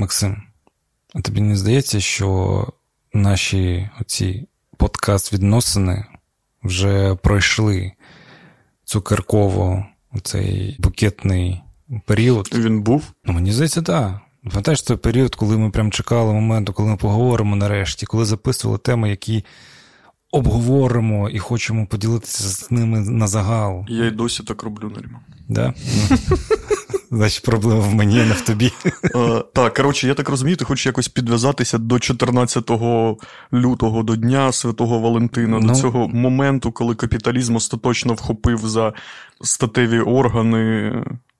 Максим, а тобі не здається, що наші оці подкаст-відносини вже пройшли цукерково цей букетний період? Він був? Ну, мені здається, так. Пам'ятаєш той період, коли ми прям чекали моменту, коли ми поговоримо нарешті, коли записували теми, які обговоримо і хочемо поділитися з ними на загал. Я й досі так роблю, Наріма. Да? Значить, проблема в мені, а не в тобі. Е, так, коротше, я так розумію, ти хочеш якось підв'язатися до 14 лютого, до Дня Святого Валентина, Ну. до цього моменту, коли капіталізм остаточно вхопив за статеві органи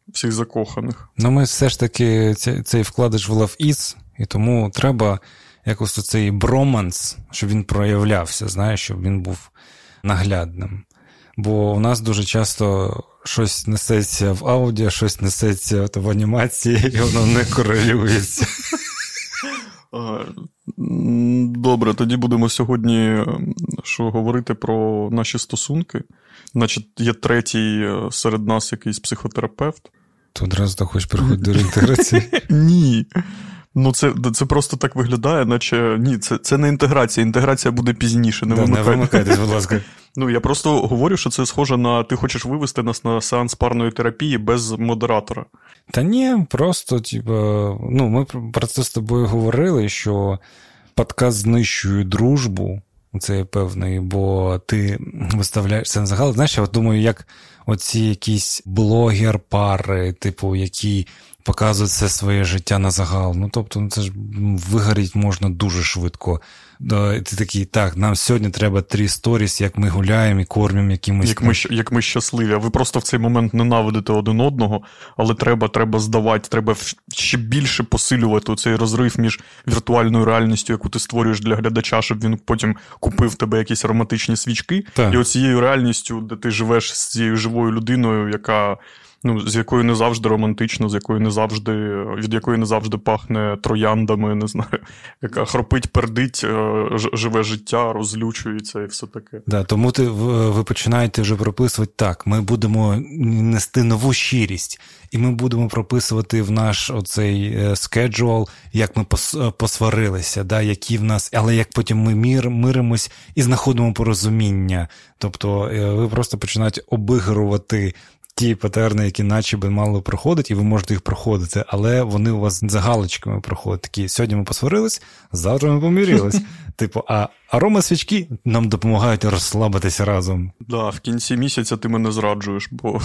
всіх закоханих. Ну, ми все ж таки цей, цей вкладиш в Love Is, і тому треба якось цей броманс, щоб він проявлявся, знаєш, щоб він був наглядним. Бо у нас дуже часто щось несеться в аудіо, щось несеться в анімації, і воно не корелюється. Добре, тоді будемо сьогодні е, що говорити про наші стосунки. Значить, є третій е, серед нас якийсь психотерапевт. Ти одразу так хочеш переходити до реінтеграції. Ні. Ну, це, це просто так виглядає, наче ні, це, це не інтеграція. Інтеграція буде пізніше. Не Да, Не вимикайтесь, будь ласка. Ну, я просто говорю, що це схоже на ти хочеш вивести нас на сеанс парної терапії без модератора. Та ні, просто, типа, ну, ми про- це з тобою говорили, що подкаст знищує дружбу, це я певний, бо ти виставляєш це на загал. Знаєш, я от думаю, як оці якісь блогер-пари, типу, які показують все своє життя на загал. Ну, тобто, ну, це ж вигоріть можна дуже швидко. Да, Ти такий, так, нам сьогодні треба три сторіс, як ми гуляємо і кормимо якимось. Як ми, як ми щасливі. А ви просто в цей момент ненавидите один одного, але треба, треба здавати, треба ще більше посилювати цей розрив між віртуальною реальністю, яку ти створюєш для глядача, щоб він потім купив тебе якісь ароматичні свічки, Так. і оцією реальністю, де ти живеш з цією живою людиною, яка. Ну, з якою не завжди романтично, з якою не завжди, від якої не завжди пахне трояндами, не знаю, яка хропить, пердить, е, живе життя, розлючується і все таке. Да, тому ти, ви починаєте вже прописувати так. Ми будемо нести нову щирість, і ми будемо прописувати в наш оцей schedule, як ми е, посварилися, да, які в нас, але як потім ми мір, миримось і знаходимо порозуміння. Тобто е, ви просто починаєте обігрувати. Ті патерни, які наче би мали проходити, і ви можете їх проходити, але вони у вас за галочками проходять. Такі сьогодні ми посварились, завтра ми помірялись. Типу, а арома свічки нам допомагають розслабитися разом. Да, в кінці місяця ти мене зраджуєш, бо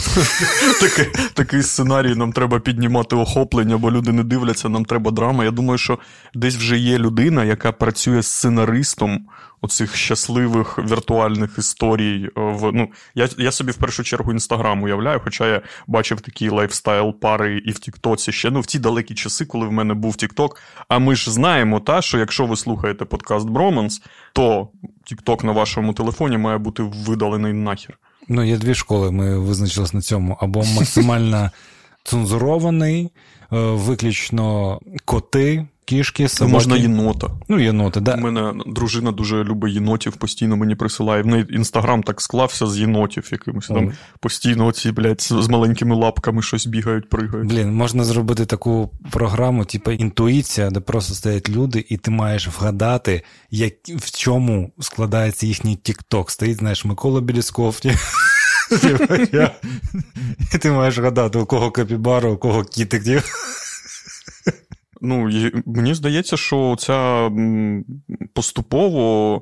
такий сценарій нам треба піднімати охоплення, бо люди не дивляться, нам треба драма. Я думаю, що десь вже є людина, яка працює сценаристом оцих щасливих віртуальних історій. е, В, ну, я, я собі в першу чергу інстаграм уявляю, хоча я бачив такі lifestyle пари і в Тіктоці ще ну, в ті далекі часи, коли в мене був Тікток. А ми ж знаємо, та, що якщо ви слухаєте подкаст Броманс, то Тікток на вашому телефоні має бути видалений нахер. Ну, є дві школи, ми визначились на цьому. Або максимально цензурований, е, виключно коти, кішки, собаки. можна єнота. Ну, єноти, У мене дружина дуже любить єнотів, постійно мені присилає. В неї інстаграм так склався з єнотів якимось. Там постійно оці, блядь, з маленькими лапками щось бігають, пригають. Блін, можна зробити таку програму, типу інтуїція, де просто стоять люди, і ти маєш вгадати, як, в чому складається їхній тік-ток. Стоїть, знаєш, Микола Білісков. ти маєш гадати, у кого капібара, у кого кітик. Ну, мені здається, що ця поступово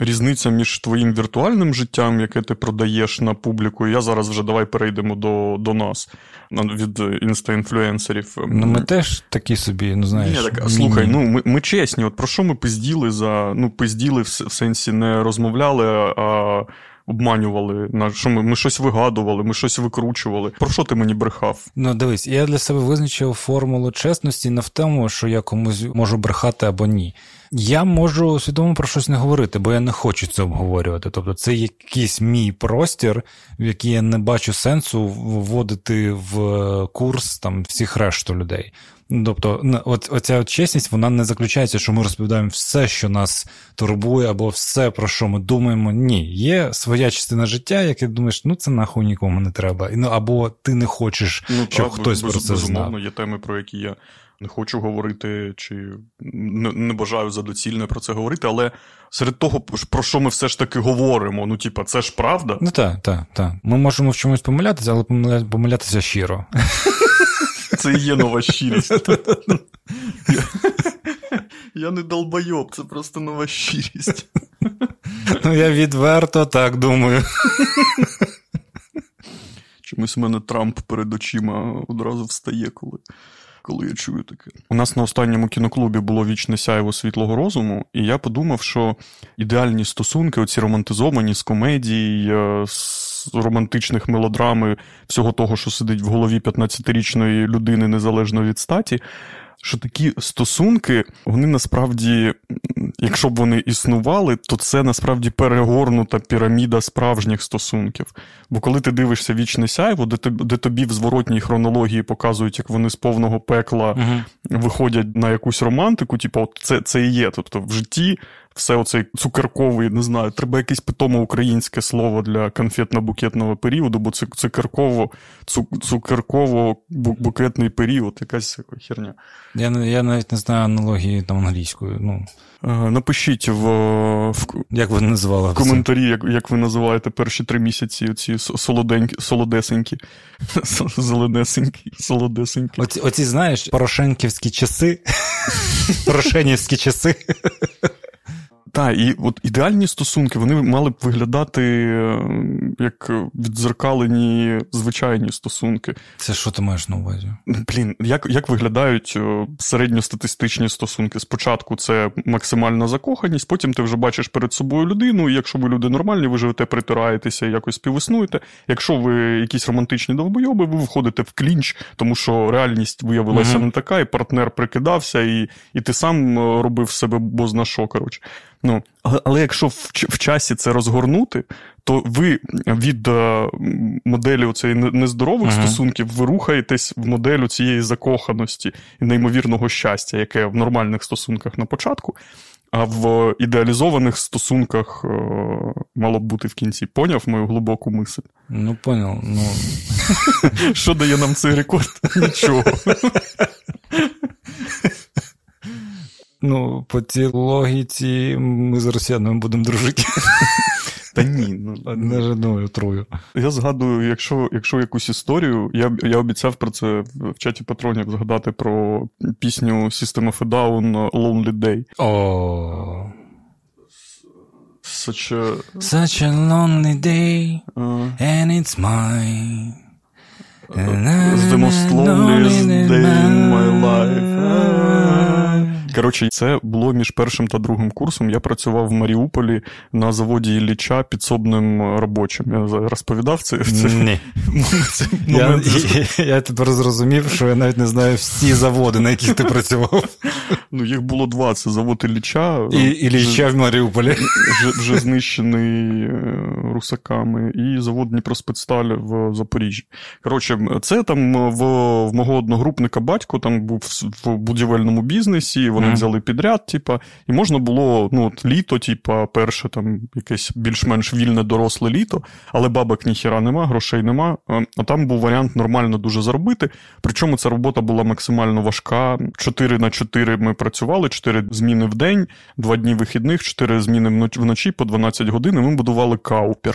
різниця між твоїм віртуальним життям, яке ти продаєш на публіку. Я зараз вже давай перейдемо до, до нас від інста-інфлюенсерів. Ну, ми теж такі собі, ну знаєш. Ні, так, слухай, ну ми, ми чесні, от про що ми пизділи за. Ну, пизділи в, в сенсі не розмовляли, а обманювали. Що ми, ми щось вигадували, ми щось викручували. Про що ти мені брехав? Ну, дивись, я для себе визначив формулу чесності не в тому, що я комусь можу брехати або ні. Я можу свідомо про щось не говорити, бо я не хочу це обговорювати. Тобто, це якийсь мій простір, в який я не бачу сенсу вводити в курс там всіх решту людей. Ну, Тобто, от оця от чесність, вона не заключається, що ми розповідаємо все, що нас турбує, або все, про що ми думаємо. Ні, є своя частина життя, яке думаєш, ну це нахуй нікому не треба. Ну або ти не хочеш, щоб та, хтось без- про це безумовно, знав. є теми, про які я не хочу говорити, чи не, не бажаю за доцільне про це говорити, але серед того, про що ми все ж таки говоримо, ну, типа, це ж правда. Ну так, так, так. Ми можемо в чомусь помилятися, але помилятися щиро. Це і є нова щирість. Я не долбойоб, це просто нова щирість. Ну, я відверто так думаю. Чомусь у мене Трамп перед очима одразу встає, коли коли я чую таке. У нас на останньому кіноклубі було вічне сяйво світлого розуму, і я подумав, що ідеальні стосунки, оці романтизовані з комедій, е, з романтичних мелодрами, всього того, що сидить в голові 15-річної людини незалежно від статі що такі стосунки, вони насправді, якщо б вони існували, то це насправді перегорнута піраміда справжніх стосунків. Бо коли ти дивишся вічне сяйво, де тобі в зворотній хронології показують, як вони з повного пекла угу. виходять на якусь романтику, типу, от це це і є. Тобто в житті все оцей цукерковий, не знаю, треба якесь питомо українське слово для конфетно-букетного періоду, бо це цукерково цукерково-букетний період, якась херня. Я я навіть не знаю аналогії там англійською. Ну. Е, напишіть в в як ви називали в коментарі, як як ви називаєте перші три місяці оці солоденькі, солодесенькі, зеленесенькі, солодесенькі. Оці, оці знаєш, порошенківські часи, порошенівські часи. Так, і от ідеальні стосунки вони мали б виглядати е, як відзеркалені звичайні стосунки. Це що ти маєш на увазі? Блін, як як виглядають е, середньостатистичні стосунки? Спочатку це максимальна закоханість, потім ти вже бачиш перед собою людину, і якщо ви люди нормальні, ви живете, притираєтеся, якось співіснуєте. Якщо ви якісь романтичні довбойоби, ви виходите в клінч, тому що реальність виявилася mm не така, і партнер прикидався, і і ти сам е, робив себе бозна що, коротше. Ну, Але якщо в, в часі це розгорнути, то ви від е, моделі цієї нездорових uh-huh. стосунків ви рухаєтесь в моделю цієї закоханості і неймовірного щастя, яке в нормальних стосунках на початку, а в ідеалізованих стосунках е, мало б бути в кінці. Поняв мою глибоку мисль? Ну, поняв. Ну... Що дає нам цей рекорд? Нічого. Ну, по цій логіці ми з росіянами будемо дружити. Та ні, ну не жадною трою. Я згадую, якщо якщо якусь історію, я я обіцяв про це в чаті патронів згадати про пісню System of a Down Lonely Day. О. Such a... Such a lonely day, uh. and it's mine. Uh, the most loneliest day in my life. Коротше, це було між першим та другим курсом. Я працював в Маріуполі на заводі Ілліча підсобним робочим. Я розповідав це. це Ні. це я, я, я тепер зрозумів, що я навіть не знаю всі заводи, на яких ти працював. Ну, їх було два: це завод Ілліча. І Ілліча в Маріуполі. Вже вже знищений е, русаками, і завод Дніпроспецсталь в Запоріжжі. Коротше, це там в, в мого одногрупника батько там був в будівельному бізнесі вони mm-hmm. взяли підряд, типа, і можна було ну, от, літо, типа, перше там якесь більш-менш вільне доросле літо, але бабок ніхіра нема, грошей нема. А там був варіант нормально дуже заробити. Причому ця робота була максимально важка. 4 на 4 ми працювали, 4 зміни в день, 2 дні вихідних, 4 зміни вночі по 12 годин. і Ми будували каупер.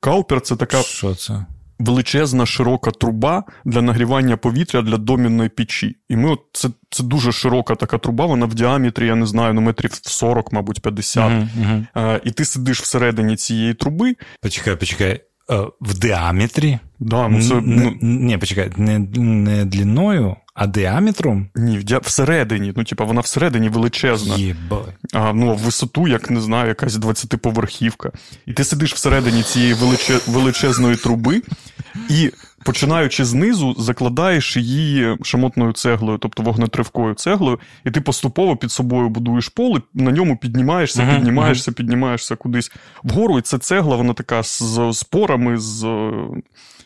Каупер це така. Що це? Величезна широка труба для нагрівання повітря для домінної печі. І ми от це це дуже широка така труба, вона в діаметрі, я не знаю, ну метрів 40, мабуть, 50. Uh-huh, uh-huh. А, І ти сидиш всередині цієї труби. Почекай, почекай. Е, в діаметрі? Да, ну це, ну... Ні, почекай, не не длиною, а діаметром? Ні, в всередині. Ну, типа, вона всередині величезна. Єбай. А, ну, висоту, як не знаю, якась 20-поверхівка. І ти сидиш всередині цієї величе... величезної труби, і починаючи знизу, закладаєш її шамотною цеглою, тобто вогнетривкою цеглою, і ти поступово під собою будуєш поле, на ньому піднімаєшся, uh-huh, піднімаєшся, uh-huh. піднімаєшся кудись вгору. І ця цегла, вона така з спорами, з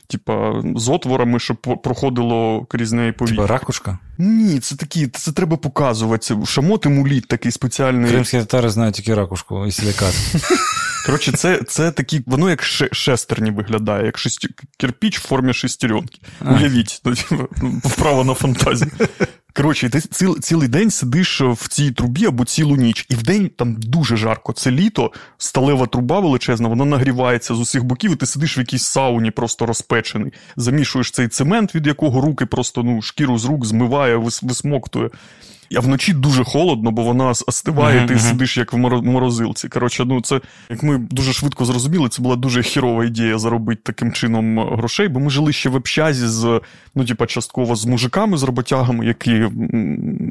типа, з отворами, щоб проходило крізь неї повітря. Типа ракушка? Ні, це такі, це треба показувати. Шамот муліт такий спеціальний. Кримські татари знають тільки ракушку і сілякат. Коротше, це це такі, воно як шестерні виглядає, як шесті... кирпіч в формі шестеренки. Уявіть, ну, типу, вправо на фантазію. Коротше, ти ціл, цілий день сидиш в цій трубі або цілу ніч, і в день там дуже жарко. Це літо, сталева труба величезна, вона нагрівається з усіх боків, і ти сидиш в якійсь сауні, просто розпечений. Замішуєш цей цемент, від якого руки просто ну, шкіру з рук змиває, висмоктує. А вночі дуже холодно, бо вона остиває, ти сидиш як в морозилці. Коротше, ну це як ми дуже швидко зрозуміли, це була дуже хірова ідея заробити таким чином е, грошей, бо ми жили ще в общазі з ну, типа, частково з мужиками, з роботягами, які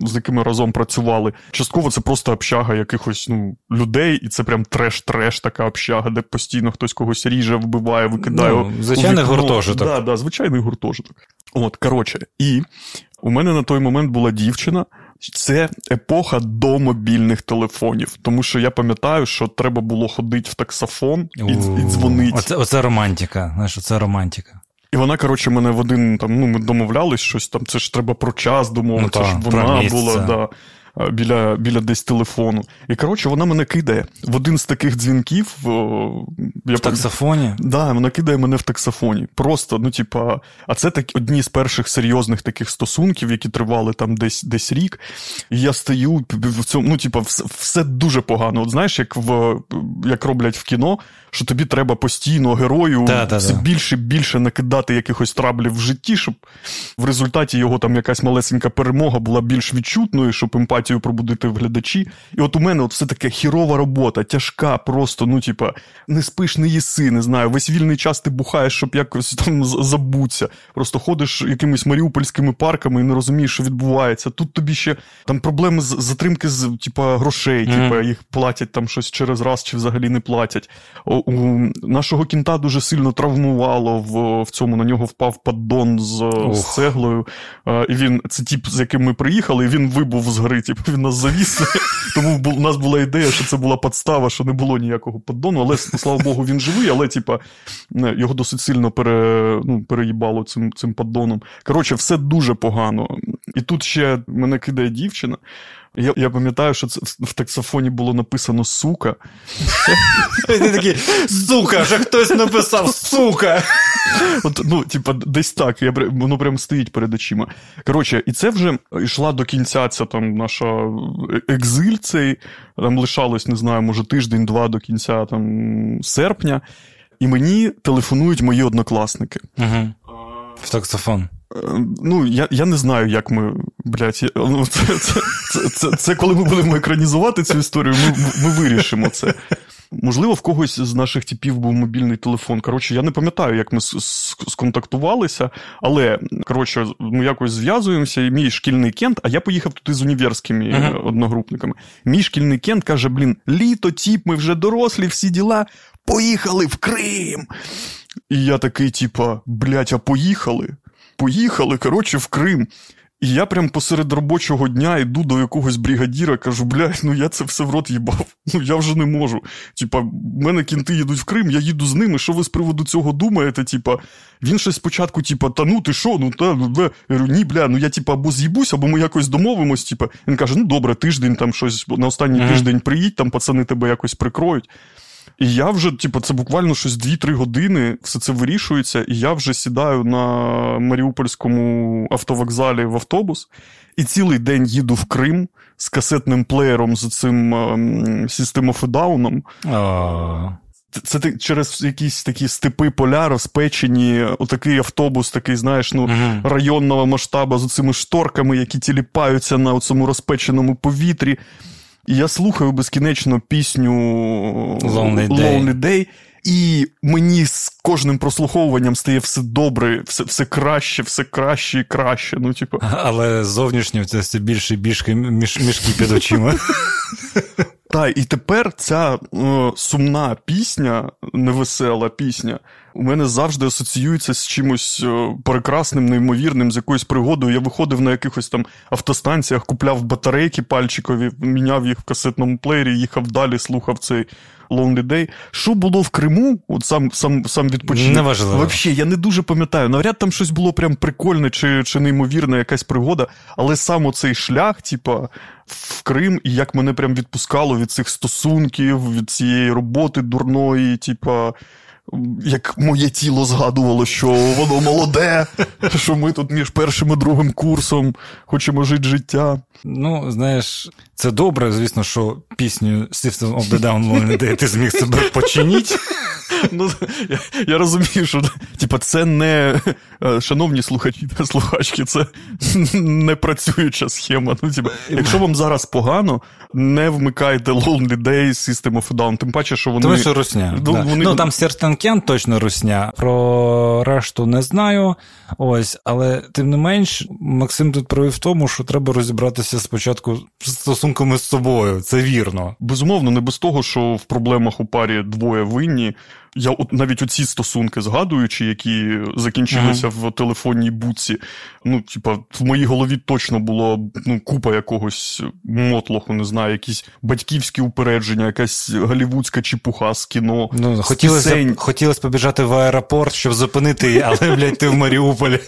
з якими разом працювали. Частково це просто общага якихось ну, людей, і це прям треш-треш, така общага, де постійно хтось когось ріже, вбиває, викидає. Ну, Звичайний гуртожиток. Да, да, звичайний гуртожиток. От, коротше, і у мене на той момент була дівчина. Це епоха до мобільних телефонів, тому що я пам'ятаю, що треба було ходити в таксофон і і дзвонити. Оце оце романтика. Знаєш, оце романтика. І вона, коротше, мене в один там, ну, ми домовлялись щось там, це ж треба про час домовитися, ну, щоб вона була. да біля біля десь телефону. І коротше, вона мене кидає в один з таких дзвінків. Я В таксофоні? Так, да, вона кидає мене в таксофоні. Просто, ну, типа, а це так одні з перших серйозних таких стосунків, які тривали там десь десь рік. І я стою в цьому, ну, типа, все, все дуже погано. От знаєш, як в як роблять в кіно, що тобі треба постійно герою да, все да, більше більше накидати якихось траблів в житті, щоб в результаті його там якась малесенька перемога була більш відчутною, щоб емпатію пробудити в глядачі. І от у мене от все таке хірова робота, тяжка, просто, ну, типа, не спиш, не їси, не знаю. Весь вільний час ти бухаєш, щоб якось там забуться. Просто ходиш якимись маріупольськими парками і не розумієш, що відбувається. Тут тобі ще там проблеми з затримки з типа, грошей, mm-hmm. типа, їх платять там щось через раз чи взагалі не платять у нашого кінта дуже сильно травмувало в в цьому. На нього впав поддон з з цеглою. І він це тип, з яким ми приїхали, і він вибув з гри. Типу він нас завіс. Тому у нас була ідея, що це була подстава, що не було ніякого поддону. Але слава Богу, він живий, але типа його досить сильно пере, ну, переїбало цим цим поддоном. Коротше, все дуже погано. І тут ще мене кидає дівчина. Я я пам'ятаю, що це в таксофоні було написано сука. Ти такий, сука, вже хтось написав сука. От, Ну, типа, десь так, я, воно прям стоїть перед очима. Коротше, і це вже йшла до кінця ця там наша екзиль цей, там лишалось, не знаю, може, тиждень-два до кінця там серпня, і мені телефонують мої однокласники. Угу. В таксофон. Ну, я я не знаю, як ми. Блядь, я, ну, це, це, це, це, це коли ми будемо екранізувати цю історію, ми ми вирішимо це. Можливо, в когось з наших типів був мобільний телефон. Коротше, я не пам'ятаю, як ми сконтактувалися, але коротше, ми якось зв'язуємося, і мій шкільний кент, а я поїхав туди з універськими uh-huh. одногрупниками. Мій шкільний кент каже: блін, літо, тіп, ми вже дорослі, всі діла, поїхали в Крим. І я такий, типа, блядь, а поїхали? Поїхали, коротше, в Крим. І я прям посеред робочого дня йду до якогось бригадіра, кажу, блядь, ну я це все в рот їбав. Ну я вже не можу. Типа, в мене кінти їдуть в Крим, я їду з ними. Що ви з приводу цього думаєте? Типа, він щось спочатку, типа, та ну ти що, ну та ну, Я говорю, ні, бля, ну я типа або з'їбусь, або ми якось домовимось. Типа, він каже: ну добре, тиждень там щось на останній mm-hmm. тиждень приїдь, там пацани тебе якось прикроють. І я вже, типу, це буквально щось 2-3 години, все це вирішується, і я вже сідаю на Маріупольському автовокзалі в автобус і цілий день їду в Крим з касетним плеєром з цим System of Down. Це ти через якісь такі степи поля розпечені, отакий автобус, такий, знаєш, ну, uh-huh. районного масштабу з цими шторками, які тіліпаються на цьому розпеченому повітрі. І я слухаю безкінечно пісню Lonely Day. Lonely Day, і мені з кожним прослуховуванням стає все добре, все все краще, все краще і краще. Ну, типу. Але зовнішньо це все більше і більше між, мішки під очима. Так, і тепер ця е, сумна пісня, невесела пісня, у мене завжди асоціюється з чимось е, прекрасним, неймовірним, з якоюсь пригодою. Я виходив на якихось там автостанціях, купляв батарейки пальчикові, міняв їх в касетному плеєрі, їхав далі, слухав цей Lonely Day. Що було в Криму? От сам сам, сам відпочинок. Неважливо. Взагалі, я не дуже пам'ятаю. Навряд там щось було прям прикольне чи чи неймовірне, якась пригода, але сам оцей шлях, типа, в Крим, і як мене прям відпускало від цих стосунків, від цієї роботи дурної, типа як моє тіло згадувало, що воно молоде, що ми тут між першим і другим курсом хочемо жити життя. Ну, знаєш, це добре, звісно, що пісню System of the Down ти зміг себе починити. Ну, Я я розумію, що типа, це не е, шановні слухачі та слухачки, це не працююча схема. Ну, типа, Якщо вам зараз погано, не вмикайте Lonely Day, System of Down, тим паче, що вони. Тому що русня. Ну, да. вони... ну там Сертанкен точно русня. Про решту не знаю. Ось, але тим не менш, Максим тут провів в тому, що треба розібратися спочатку з стосунками з собою. Це вірно. Безумовно, не без того, що в проблемах у парі двоє винні. Я от навіть оці стосунки згадуючи, які закінчилися mm-hmm. в телефонній буці. Ну, типа, в моїй голові точно було ну, купа якогось мотлоху, не знаю, якісь батьківські упередження, якась голівудська чепуха з кіно. Ну, Хотілося хотілося побіжати в аеропорт, щоб зупинити її, але, блядь, ти в Маріуполі.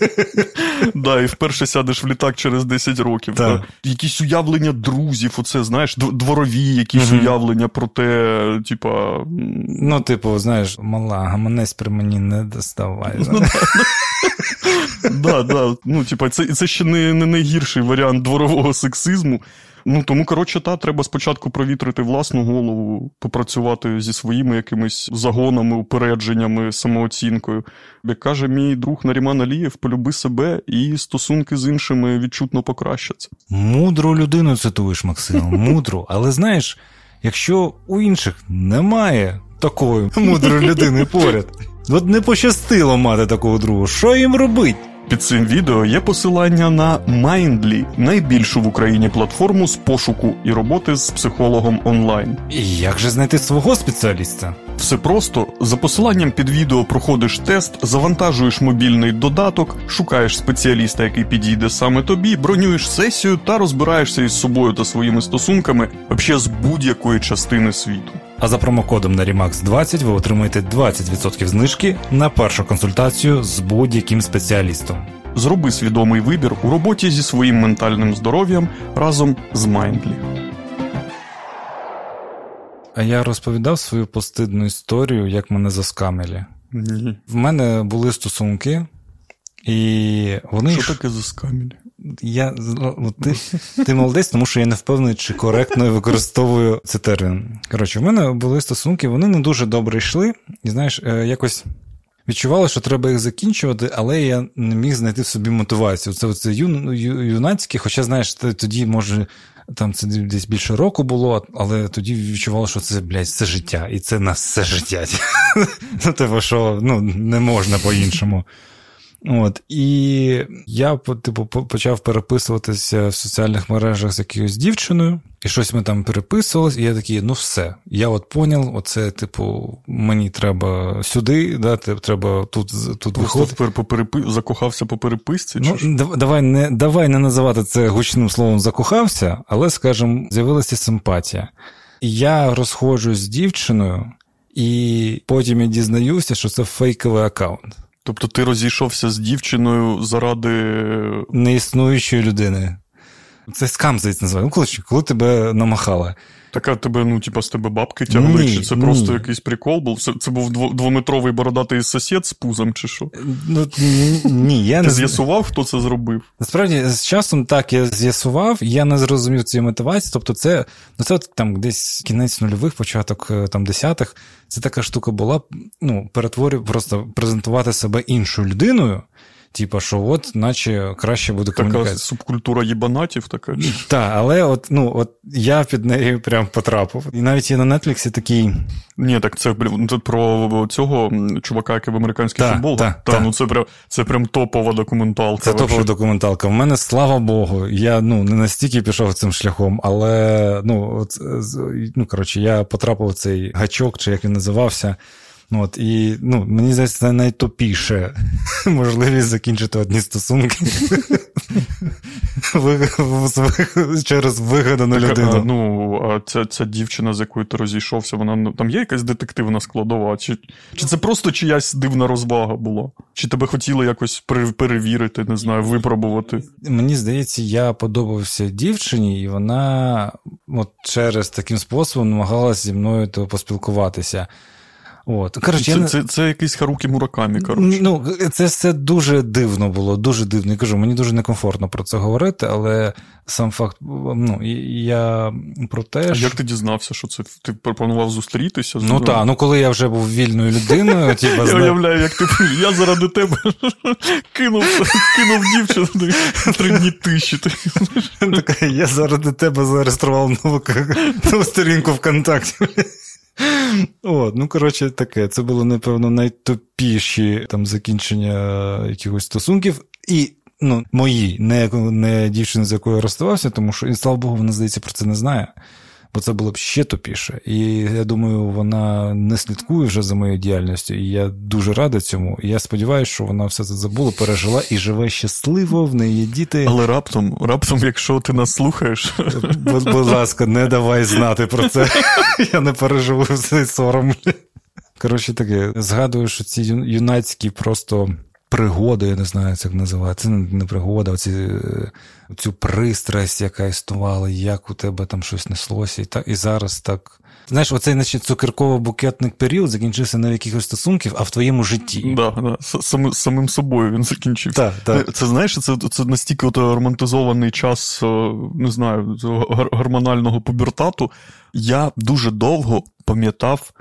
Да, і вперше сядеш в літак через 10 років. Да. Якісь уявлення друзів, оце, знаєш, дворові якісь уявлення про те, типа. Ну, типу, знаєш мала, гаманець при мені не доставай. Ну, да, да. Ну, типа, це це ще не не найгірший варіант дворового сексизму. Ну, Тому, коротше, та, треба спочатку провітрити власну голову, попрацювати зі своїми якимись загонами, упередженнями, самооцінкою. Як каже мій друг Наріман Алієв, полюби себе і стосунки з іншими відчутно покращаться. Мудру людину цитуєш, Максим, мудру. Але знаєш, якщо у інших немає такої мудрої людини поряд. От не пощастило мати такого другу. Що їм робить? Під цим відео є посилання на Mindly, найбільшу в Україні платформу з пошуку і роботи з психологом онлайн. І як же знайти свого спеціаліста? Все просто за посиланням під відео проходиш тест, завантажуєш мобільний додаток, шукаєш спеціаліста, який підійде саме тобі, бронюєш сесію та розбираєшся із собою та своїми стосунками взагалі з будь-якої частини світу. А за промокодом на Remax 20 ви отримаєте 20% знижки на першу консультацію з будь-яким спеціалістом. Зроби свідомий вибір у роботі зі своїм ментальним здоров'ям разом з Mindly. А я розповідав свою постидну історію, як мене заскамили. Ні. В мене були стосунки, і вони. Що таке заскамили? Я, Ти ти молодець, тому що я не впевнений, чи коректно використовую цей термін. Коротше, в мене були стосунки, вони не дуже добре йшли, і знаєш, е, якось відчувало, що треба їх закінчувати, але я не міг знайти в собі мотивацію. Це оце ю, ю, юнацьке, хоча, знаєш, тоді, може, там це десь більше року було, але тоді відчувало, що це, блядь, все життя, і це на все життя. Ну, типу, що ну, не можна по-іншому. От, І я типу, почав переписуватися в соціальних мережах з якоюсь дівчиною, і щось ми там переписувалось, і я такий, ну все, я от поняв, оце, типу, мені треба сюди, да, треба тут тут виходити. По перепи... Закохався по переписці? Ну, чи Давай не давай не називати це гучним словом закохався, але, скажімо, з'явилася симпатія. І я розходжусь з дівчиною, і потім я дізнаюся, що це фейковий аккаунт. Тобто ти розійшовся з дівчиною заради неіснуючої людини. Це скам, здається, називає. Ну, коли, коли тебе намахали. Така тебе, ну, типа, з тебе бабки тягли, ні, чи це ні. просто якийсь прикол був? Це це був двометровий бородатий сусід з пузом, чи що? Ну, ні, я Ти не з'ясував, хто це зробив? Насправді, з часом так я з'ясував, я не зрозумів цієї мотивації. Тобто, це ну, це от, там десь кінець нульових, початок е, там десятих. Це така штука була, ну, перетворювати, просто презентувати себе іншою людиною. Типа, що от, наче краще буде комунікація. Така субкультура єбанатів така. Так, але от ну, от я під нею прям потрапив. І навіть є на Нетфліксі такий. Ні, так це про цього чувака, який в американський та, футбол. Та, та, та, ну це прям це прям топова документалка. Це топова документалка. В мене, слава Богу, я ну, не настільки пішов цим шляхом, але ну, от, ну коротше, я потрапив в цей гачок, чи як він називався. От, І ну, мені здається, це найтопіше можливість закінчити одні стосунки через вигадану людину. Ну, а ця ця дівчина, з якою ти розійшовся, вона ну, там є якась детективна складова? Чи чи це просто чиясь дивна розвага була? Чи тебе хотіли якось перевірити, не знаю, випробувати? Мені здається, я подобався дівчині, і вона от через таким способом намагалася зі мною поспілкуватися. От. Коротше, це, я це, це якийсь Харукі Муракамі, коротше. Ну, це все дуже дивно було, дуже дивно. Я кажу, мені дуже некомфортно про це говорити, але сам факт, ну, я про те. А що... як ти дізнався, що це ти пропонував зустрітися? Ну так, ну коли я вже був вільною людиною, Я уявляю, як ти я заради тебе кинув кинув дівчину три дні тиші. Я заради тебе зареєстрував нову сторінку ВКонтакті. От, ну коротше, таке. Це було, напевно, найтопіші там закінчення якихось стосунків. І ну, мої, не не дівчини, з якою розставався, тому що, і слава Богу, вона, здається, про це не знає. Бо це було б ще тупіше. І я думаю, вона не слідкує вже за моєю діяльністю. І я дуже рада цьому. І я сподіваюся, що вона все це забула, пережила і живе щасливо, в неї є діти. Але раптом, раптом, якщо ти нас слухаєш, будь, будь ласка, не давай знати про це. Я не переживу цей сором. Коротше таке, згадую, що ці юнацькі просто пригоди, я не знаю, як називати. Це не пригода, оці, е, цю пристрасть, яка існувала, як у тебе там щось неслося, і так, і зараз так. Знаєш, оцей наче цукерково-букетний період закінчився не в якихось стосунків, а в твоєму житті. Да, да. Сам, самим собою він закінчився. Так, так. Це знаєш, це це настільки от романтизований час, е, не знаю, гормонального пубертату. Я дуже довго пам'ятав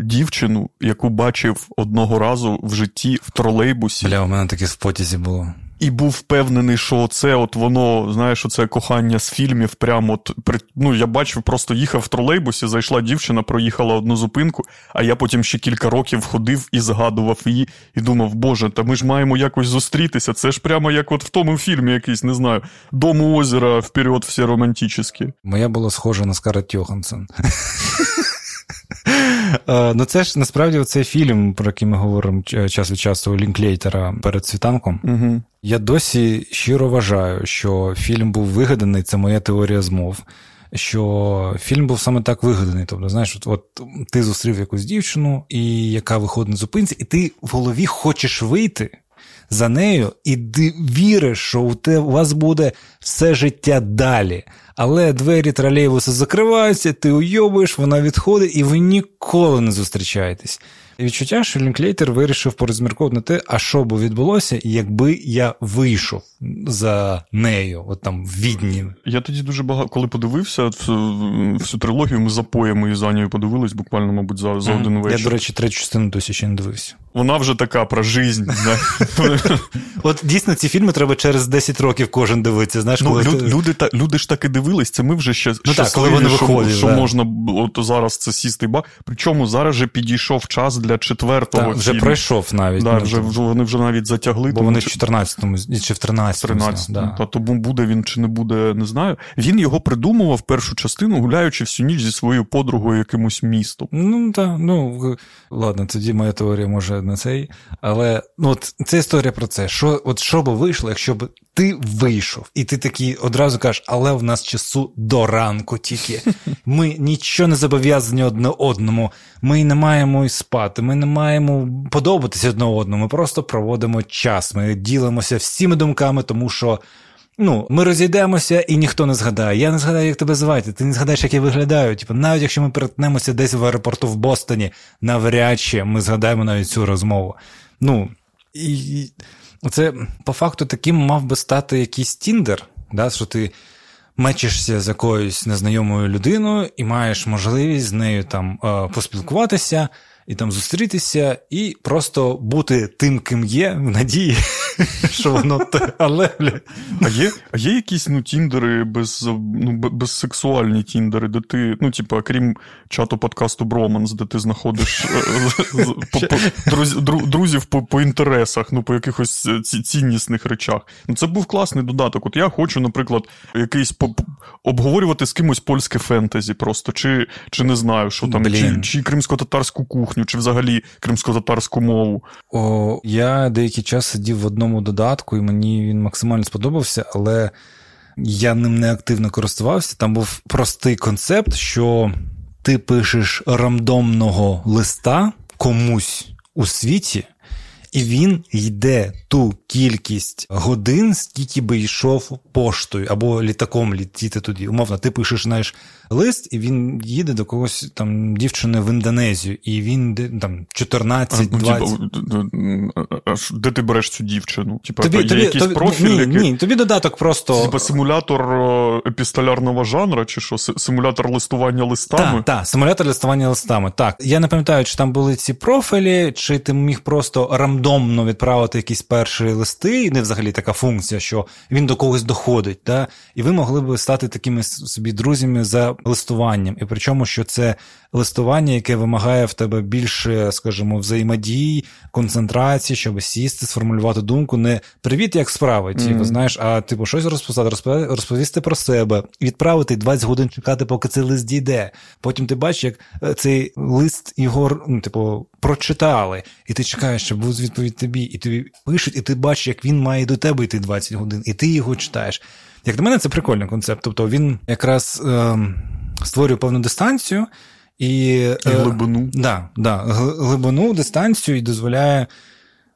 дівчину, яку бачив одного разу в житті в тролейбусі. Бля, у мене таке в потязі було. І був впевнений, що це от воно, знаєш, оце кохання з фільмів. Прямо от ну я бачив, просто їхав в тролейбусі, зайшла дівчина, проїхала одну зупинку, а я потім ще кілька років ходив і згадував її, і думав, Боже, та ми ж маємо якось зустрітися. Це ж прямо як от в тому фільмі, якийсь, не знаю, Дом у озера вперед, всі романтичні. Моя була схожа на Скарлетт Йоханссон. Е, ну, це ж насправді цей фільм, про який ми говоримо час від часу Лінклейтера перед світанком. Угу. Я досі щиро вважаю, що фільм був вигаданий, це моя теорія змов. Що фільм був саме так вигаданий. Тобто, знаєш, от, от ти зустрів якусь дівчину, і яка виходить на зупинці, і ти в голові хочеш вийти за нею, і віриш, що у, те, у вас буде все життя далі. Але двері тролейбуса закриваються, ти уйобуєш, вона відходить, і ви ніколи не зустрічаєтесь. Відчуття, що Лінклейтер вирішив порозмірковувати на те, а що би відбулося, якби я вийшов за нею, от там в відні. Я тоді дуже багато, коли подивився всю трилогію, ми за поями і за нею подивились, буквально, мабуть, за, за один вечір. Я, до речі, третю частину досі ще не дивився. Вона вже така про жизнь. От дійсно ці фільми треба через 10 років кожен дивитися. Знаєш, ну, коли люди, та, люди ж так і дивились, це ми вже ще ну, коли вони виходять, що, що можна от зараз це сісти ба. Причому зараз же підійшов час для четвертого. Так, вже пройшов навіть. Да, вже, Вони вже навіть затягли. Бо вони в 14-му чи в 13-му. 13 да. Та тому буде він чи не буде, не знаю. Він його придумував першу частину, гуляючи всю ніч зі своєю подругою якимось містом. Ну так, ну ладно, тоді моя теорія може на цей. Але ну от це історія про це. Що от що би вийшло, якщо б ти вийшов, і ти такий одразу кажеш, але в нас часу до ранку тільки. Ми нічого не зобов'язані одне одному. Ми не маємо і спати, ми не маємо подобатися одне одному. Ми просто проводимо час. Ми ділимося всіми думками, тому що. Ну, ми розійдемося, і ніхто не згадає. Я не згадаю, як тебе звати. Ти не згадаєш, як я виглядаю. Типу, навіть якщо ми перетнемося десь в аеропорту в Бостоні, навряд чи ми згадаємо навіть цю розмову. Ну, і це по факту таким мав би стати якийсь Тіндер, да, що ти мечишся з якоюсь незнайомою людиною і маєш можливість з нею там е, поспілкуватися і там зустрітися, і просто бути тим, ким є, в надії, що воно те. Але а є а є якісь ну, тіндери без ну, безсексуальні тіндери, де ти, ну, типу, крім чату подкасту Броманс, де ти знаходиш е, друзів по інтересах, ну, по якихось е, ціннісних речах. Ну, Це був класний додаток. От я хочу, наприклад, якийсь обговорювати з кимось польське фентезі, просто, чи чи не знаю, що там, чи, чи кримсько-татарську кухню кухню чи взагалі кримсько-татарську мову? О, Я деякий час сидів в одному додатку, і мені він максимально сподобався, але я ним не активно користувався. Там був простий концепт, що ти пишеш рандомного листа комусь у світі. І він йде ту кількість годин, скільки би йшов поштою або літаком літіти тоді. Умовно, ти пишеш знаєш, лист, і він їде до когось там дівчини в Індонезію, і він там 14 20 Де ти береш цю дівчину? Типа тобі, тобі, якийсь тобі, профіль? Ні, який... ні, тобі додаток просто. Типа симулятор епістолярного жанра, чи що? Симулятор листування листами? Так, так, симулятор листування листами. Так. Я не пам'ятаю, чи там були ці профілі, чи ти міг просто рандомно відправити якісь перші листи, і не взагалі така функція, що він до когось доходить. Да? І ви могли б стати такими собі друзями за листуванням. І причому, що це листування, яке вимагає в тебе більше, скажімо, взаємодії, концентрації, щоб сісти, сформулювати думку. Не привіт, як справи, ті, mm-hmm. знаєш, а типу щось розписати, розповісти про себе, відправити 20 годин чекати, поки цей лист дійде. Потім ти бачиш, як е, цей лист його, ну, типу, прочитали, і ти чекаєш, щоб був відповідь тобі, і тобі пишуть, і ти бачиш, як він має до тебе йти 20 годин, і ти його читаєш. Як для мене, це прикольний концепт. Тобто він якраз е, створює певну дистанцію. І, і глибину. Да, да, глибину, дистанцію і дозволяє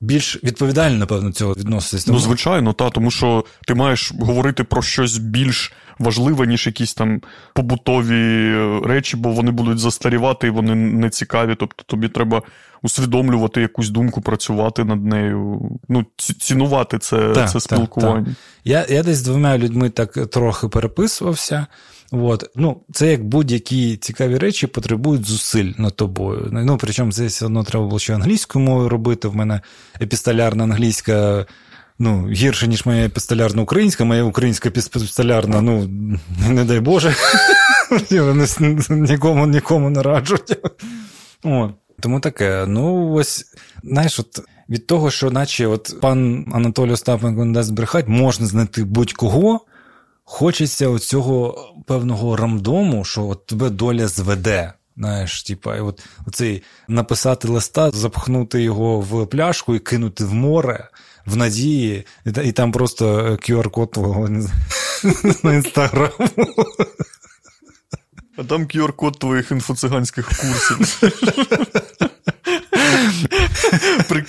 більш відповідально, напевно, цього відноситися. Ну, звичайно, та, тому що ти маєш говорити про щось більш важливе, ніж якісь там побутові речі, бо вони будуть застарівати і вони не цікаві. Тобто тобі треба усвідомлювати якусь думку, працювати над нею, ну, цінувати це так, це спілкування. Так. Я я десь з двома людьми так трохи переписувався. От. Ну, Це як будь-які цікаві речі потребують зусиль над тобою. Ну, Причому це все одно треба було ще англійською мовою робити. В мене епістолярна англійська ну, гірше, ніж моя епістолярна українська, моя українська епістолярна, ну, не дай Боже, нікому нікому не раджу. О, Тому таке. Ну, ось, знаєш, от. Від того, що наче от пан Анатолій Остапенко не дасть брехать, можна знайти будь-кого, хочеться оцього певного рандому, що от тебе доля зведе. Знаєш, типа, і от оцей написати листа, запхнути його в пляшку і кинути в море в надії, і, і там просто QR-код твого на інстаграму. А там QR-код твоїх інфоциганських курсів.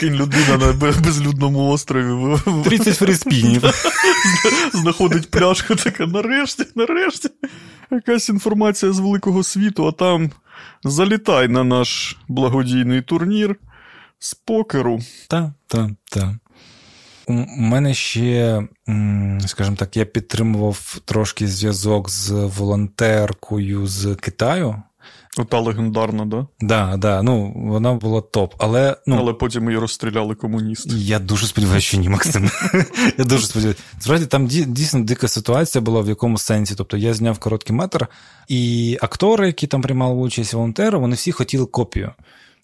Прикинь, людина на безлюдному острові. 30 фріспінів. Знаходить пляшку, така нарешті, нарешті. Якась інформація з великого світу, а там залітай на наш благодійний турнір з покеру. Так, так, так. У мене ще, скажімо так, я підтримував трошки зв'язок з волонтеркою з Китаю. Ота легендарна, да? Да, да, ну вона була топ. Але ну, але потім її розстріляли комуністи. Я дуже сподіваюся, що ні, Максим. Я дуже сподіваюся. Справді, там дійсно дика ситуація була в якому сенсі. Тобто я зняв короткий метр, і актори, які там приймали участь волонтери, вони всі хотіли копію.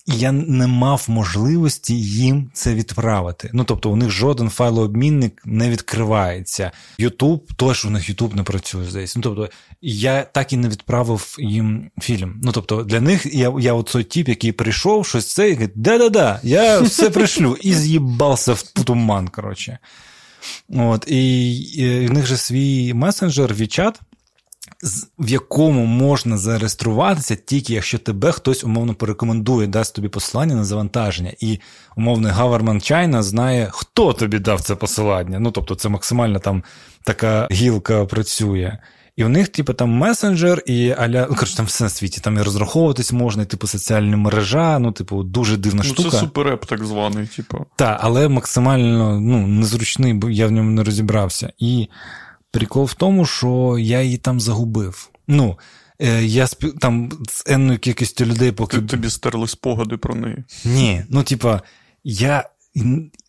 І я не мав можливості їм це відправити. Ну тобто, у них жоден файлообмінник не відкривається. Ютуб, теж у них Ютуб не працює здесь. Ну тобто, я так і не відправив їм фільм. Ну тобто, для них я я оцей тип, який прийшов, щось це і говорить, да-да-да, я все пришлю. І з'їбався в туман. коротше. От, І, в них же свій месенджер, WeChat, в якому можна зареєструватися тільки якщо тебе хтось умовно порекомендує, дасть тобі посилання на завантаження. І умовний Гаверман Чайна знає, хто тобі дав це посилання. Ну тобто, це максимально там така гілка працює. І у них, типу, там месенджер, і аля, ну, коротше, там все на світі, там і розраховуватись можна, і типу соціальні мережа, ну, типу, дуже дивна ну, штука. Це супереп, так званий, типу. Так, але максимально ну, незручний, бо я в ньому не розібрався. І Прикол в тому, що я її там загубив. Ну, е, я сп... там з енною кількістю людей, поки. Ти, тобі стерли спогади про неї. Ні, ну, типа, я.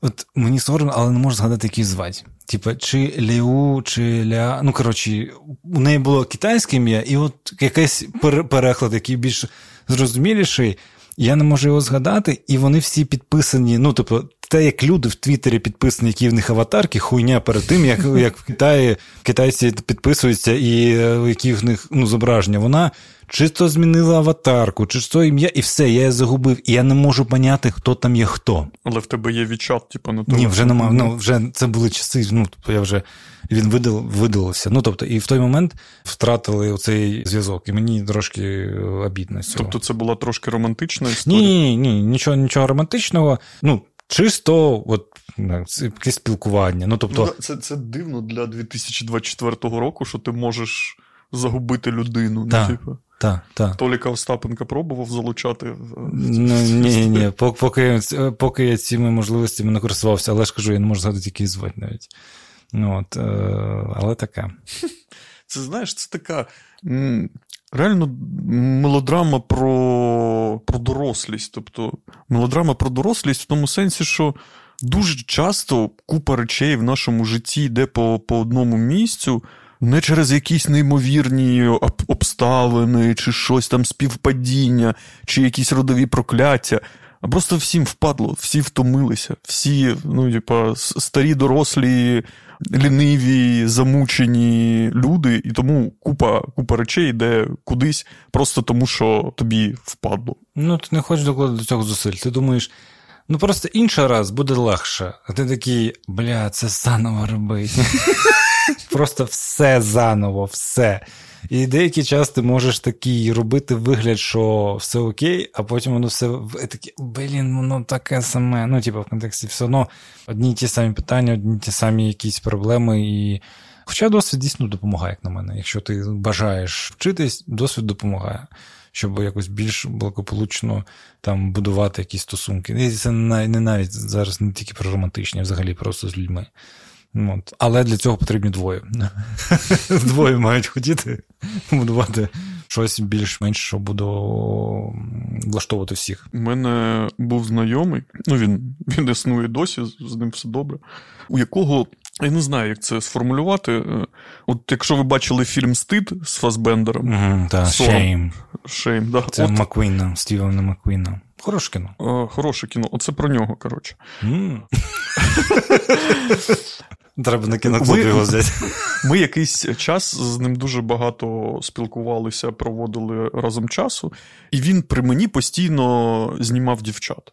От мені соромно, але не можу згадати, як її звати. Типа, чи Леу, чи Ля. Ну, коротше, у неї було китайське ім'я, і от якийсь переклад, який більш зрозуміліший. Я не можу його згадати, і вони всі підписані. Ну, тобто, те, як люди в Твіттері підписані, які в них аватарки, хуйня перед тим, як як в Китаї китайці підписуються, і е, які в них ну, зображення, вона чисто змінила аватарку, чисто ім'я, і все, я її загубив, і я не можу поняти, хто там є хто. Але в тебе є відчат, типу, на тому. Ні, вже немає. Ну, вже це були часи, ну, тобто я вже він видал, видалився. Ну, тобто, і в той момент втратили цей зв'язок, і мені трошки е, обідно. з цього. Тобто, це була трошки романтична історія? Ні, ні, ні, нічого, нічого романтичного. Ну, Чисто от, якесь спілкування. Ну, тобто... Ну, Це це дивно для 2024 року, що ти можеш загубити людину. Так, Ну, типу. так, так. Толіка Остапенка пробував залучати. е, Ну, ні, ні, поки, поки я цими можливостями не користувався, але ж кажу, я не можу згадати, які звати навіть. Ну, от, е, Але таке. Це знаєш, це така реально мелодрама про, про дорослість. Тобто мелодрама про дорослість в тому сенсі, що дуже часто купа речей в нашому житті йде по, по одному місцю. Не через якісь неймовірні обставини, чи щось там співпадіння, чи якісь родові прокляття. А просто всім впадло, всі втомилися, всі, ну, типа, старі, дорослі, ліниві, замучені люди, і тому купа, купа речей йде кудись, просто тому що тобі впадло. Ну, ти не хочеш докладати до цього зусиль. Ти думаєш, ну просто інший раз буде легше. А ти такий, бля, це заново робити. Просто все заново, все. І деякий час ти можеш такий робити вигляд, що все окей, а потім воно все таке, блін, воно таке саме. Ну, типу, в контексті все одно одні й ті самі питання, одні й ті самі якісь проблеми. І... Хоча досвід дійсно допомагає, як на мене. Якщо ти бажаєш вчитись, досвід допомагає. Щоб якось більш благополучно там будувати якісь стосунки. Це не, не навіть зараз не тільки про романтичні, а взагалі просто з людьми. От. Але для цього потрібні двоє. Двоє мають хотіти будувати щось більш-менш, що буде влаштовувати всіх. У мене був знайомий, ну він, він існує досі, з ним все добре, у якого. Я не знаю, як це сформулювати. Е, От якщо ви бачили фільм Стид з Фасбендером, та, Сором. Шейм, да. Це От, Маквіна, Стівена Маквіна. Хороше кіно. е, хороше кіно, оце про нього, коротше. Треба на кіноклуб його взяти. Ми якийсь час з ним дуже багато спілкувалися, проводили разом часу, і він при мені постійно знімав дівчат.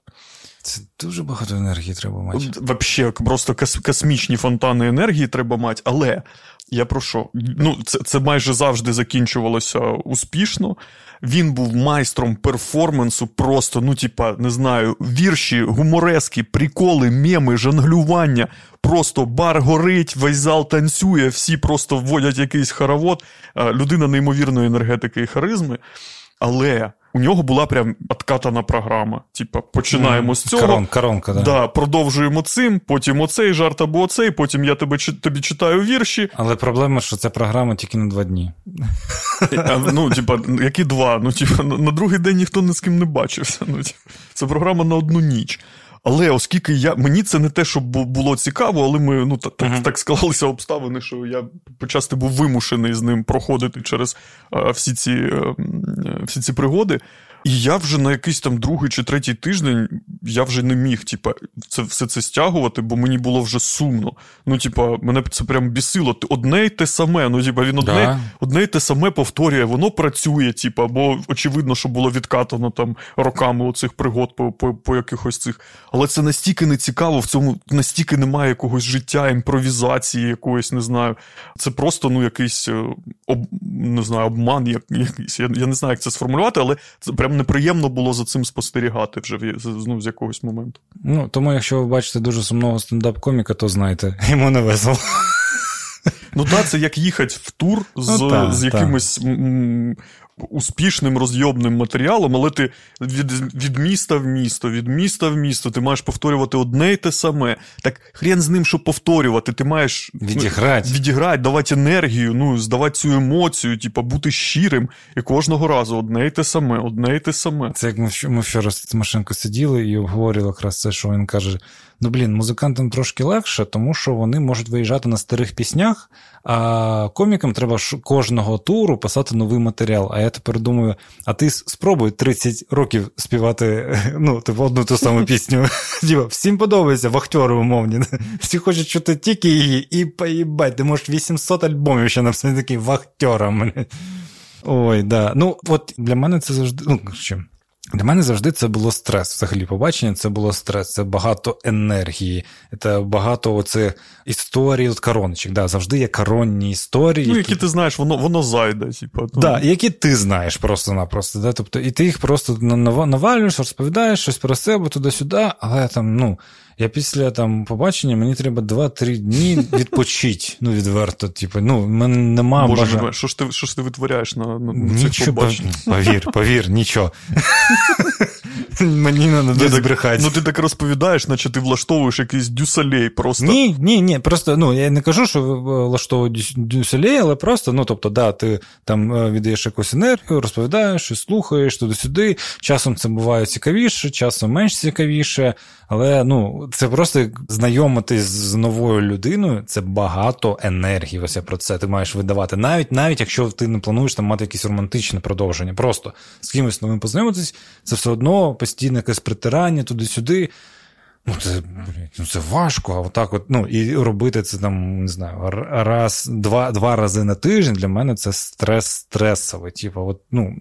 Це дуже багато енергії треба мати. Вообще, просто кос- космічні фонтани енергії треба мати, але я про що? Ну, це, це майже завжди закінчувалося успішно. Він був майстром перформансу, просто, ну, типа, не знаю, вірші, гуморески, приколи, меми, жонглювання. Просто бар горить, весь зал танцює, всі просто вводять якийсь хоровод. Е, Людина неймовірної енергетики і харизми. Але у нього була прям откатана програма. Типа, починаємо з цього. Корон, коронка, да. Да, продовжуємо цим, потім оцей жарт або оцей, потім я тебе тобі читаю вірші. Але проблема, що ця програма тільки на два дні. Ну, типа, які два? Ну, типа, на, на другий день ніхто ні з ким не бачився. Ну, це програма на одну ніч. Але оскільки я мені це не те, щоб було цікаво, але ми ну так, так, так склалися обставини, що я почасти був вимушений з ним проходити через е, всі ці, е, всі ці пригоди. І я вже на якийсь там другий чи третій тиждень я вже не міг, типа, це все це стягувати, бо мені було вже сумно. Ну, типа, мене це прям бісило. Одне й те саме. Ну, типа, він одне, Да. одне й те саме повторює, воно працює, типа, бо очевидно, що було відкатано там роками оцих пригод по, по, по якихось цих. Але це настільки не цікаво, в цьому настільки немає якогось життя, імпровізації, якоїсь, не знаю. Це просто ну, якийсь е, об, не знаю, обман, як, якийсь. Я, я не знаю, як це сформулювати, але це прям неприємно було за цим спостерігати вже ну, з якогось моменту. Ну, тому, якщо ви бачите дуже сумного стендап-коміка, то знайте, йому не весело. Ну так, це як їхати в тур з, Ну, та, з якимось успішним розйобним матеріалом, але ти від, від міста в місто, від міста в місто, ти маєш повторювати одне й те саме. Так хрен з ним, що повторювати, ти маєш ну, Відіграти. відіграти, давати енергію, ну, здавати цю емоцію, типу, бути щирим. І кожного разу одне й те саме, одне й те саме. Це як ми, ми вчора з Тимошенко сиділи і обговорювали якраз це, що він каже: ну блін, музикантам трошки легше, тому що вони можуть виїжджати на старих піснях, а комікам треба кожного туру писати новий матеріал. А я тепер думаю, а ти спробуй 30 років співати ну, типу, одну ту саму пісню. Всім подобається вахтери умовні. Всі хочуть чути тільки її, і поїбать, ти можеш 800 альбомів ще написати такий вахтером. блін. Ой, да. Ну, от для мене це завжди. Ну, що, для мене завжди це було стрес. Взагалі, побачення це було стрес. Це багато енергії, це багато оцих історій, от короночок. Да, завжди є коронні історії. Ну, які ти знаєш, воно, воно зайде. Типу, то... Да, які ти знаєш просто-напросто. Да? Тобто, і ти їх просто навалюєш, розповідаєш щось про себе туди-сюди, але там, ну, Я після там побачення мені треба 2-3 дні відпочити. Ну, відверто. Типу, ну, в мене нема Боже, бажання. що ж ти що ж ти витворяєш на, на, на цих побаченнях? повір, повір, нічого. Мені не Ні, десь так- брехати. Ну ти так розповідаєш, наче ти влаштовуєш якийсь дюсалей просто. Ні, ні, ні. Просто ну я не кажу, що е, влаштовую дю- дюселей, але просто, ну тобто, да, ти там е, віддаєш якусь енергію, розповідаєш, щось слухаєш туди-сюди. Часом це буває цікавіше, часом менш цікавіше. Але ну це просто знайомитись з новою людиною, це багато енергії. Ось я про це ти маєш видавати. Навіть навіть якщо ти не плануєш там мати якесь романтичне продовження, просто з кимось новим познайомитись, це все одно постійне якесь притирання туди-сюди. Ну, це, ну, це важко, а отак от, ну, і робити це там, не знаю, раз, два, два рази на тиждень для мене це стрес стресовий. Типу, от, ну,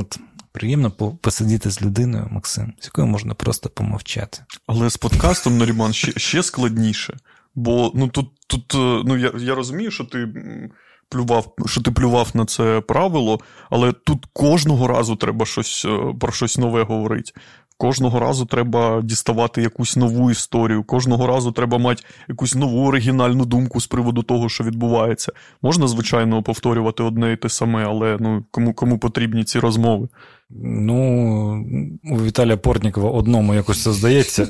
от, приємно посидіти з людиною, Максим, з якою можна просто помовчати. Але з подкастом Наріман ще, ще складніше. Бо ну тут, тут е, ну я, я розумію, що ти плював, що ти плював на це правило, але тут кожного разу треба щось е, про щось нове говорити. Кожного разу треба діставати якусь нову історію, кожного разу треба мати якусь нову оригінальну думку з приводу того, що відбувається. Можна, звичайно, повторювати одне і те саме, але ну кому, кому потрібні ці розмови. Ну, у Віталія Портнікова одному якось це здається.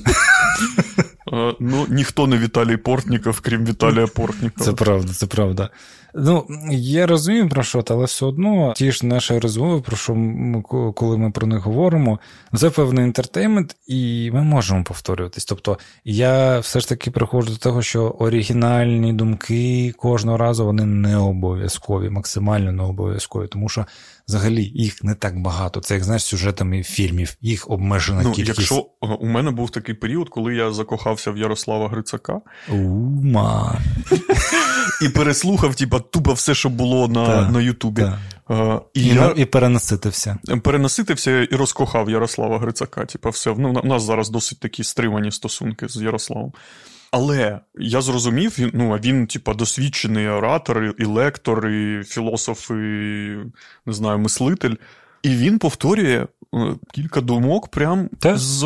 Е, Ну, ніхто не Віталій Портніков, крім Віталія Портнікова. Це правда, це правда. Ну, я розумію про що, але все одно ті ж наші розмови, про що ми, коли ми про них говоримо, це певний інтертеймент, і ми можемо повторюватись. Тобто, я все ж таки приходжу до того, що оригінальні думки кожного разу вони не обов'язкові, максимально не обов'язкові, тому що взагалі їх не так багато. Це як знаєш, сюжетами фільмів, їх обмежена Ну, кількість. якщо е, у мене був такий період, коли я закохався в Ярослава Грицака Ума. і переслухав, типа, тупо все, що було на, на Ютубі. Е, І, І, я і перенаситився. перенаситився і розкохав Ярослава Грицака. Типа, все. Ну, у нас зараз досить такі стримані стосунки з Ярославом. Але я зрозумів, він, ну, а він, типа, досвідчений оратор, і- лектор, і філософ, і не знаю, мислитель. І він повторює е, кілька думок прям Так. з,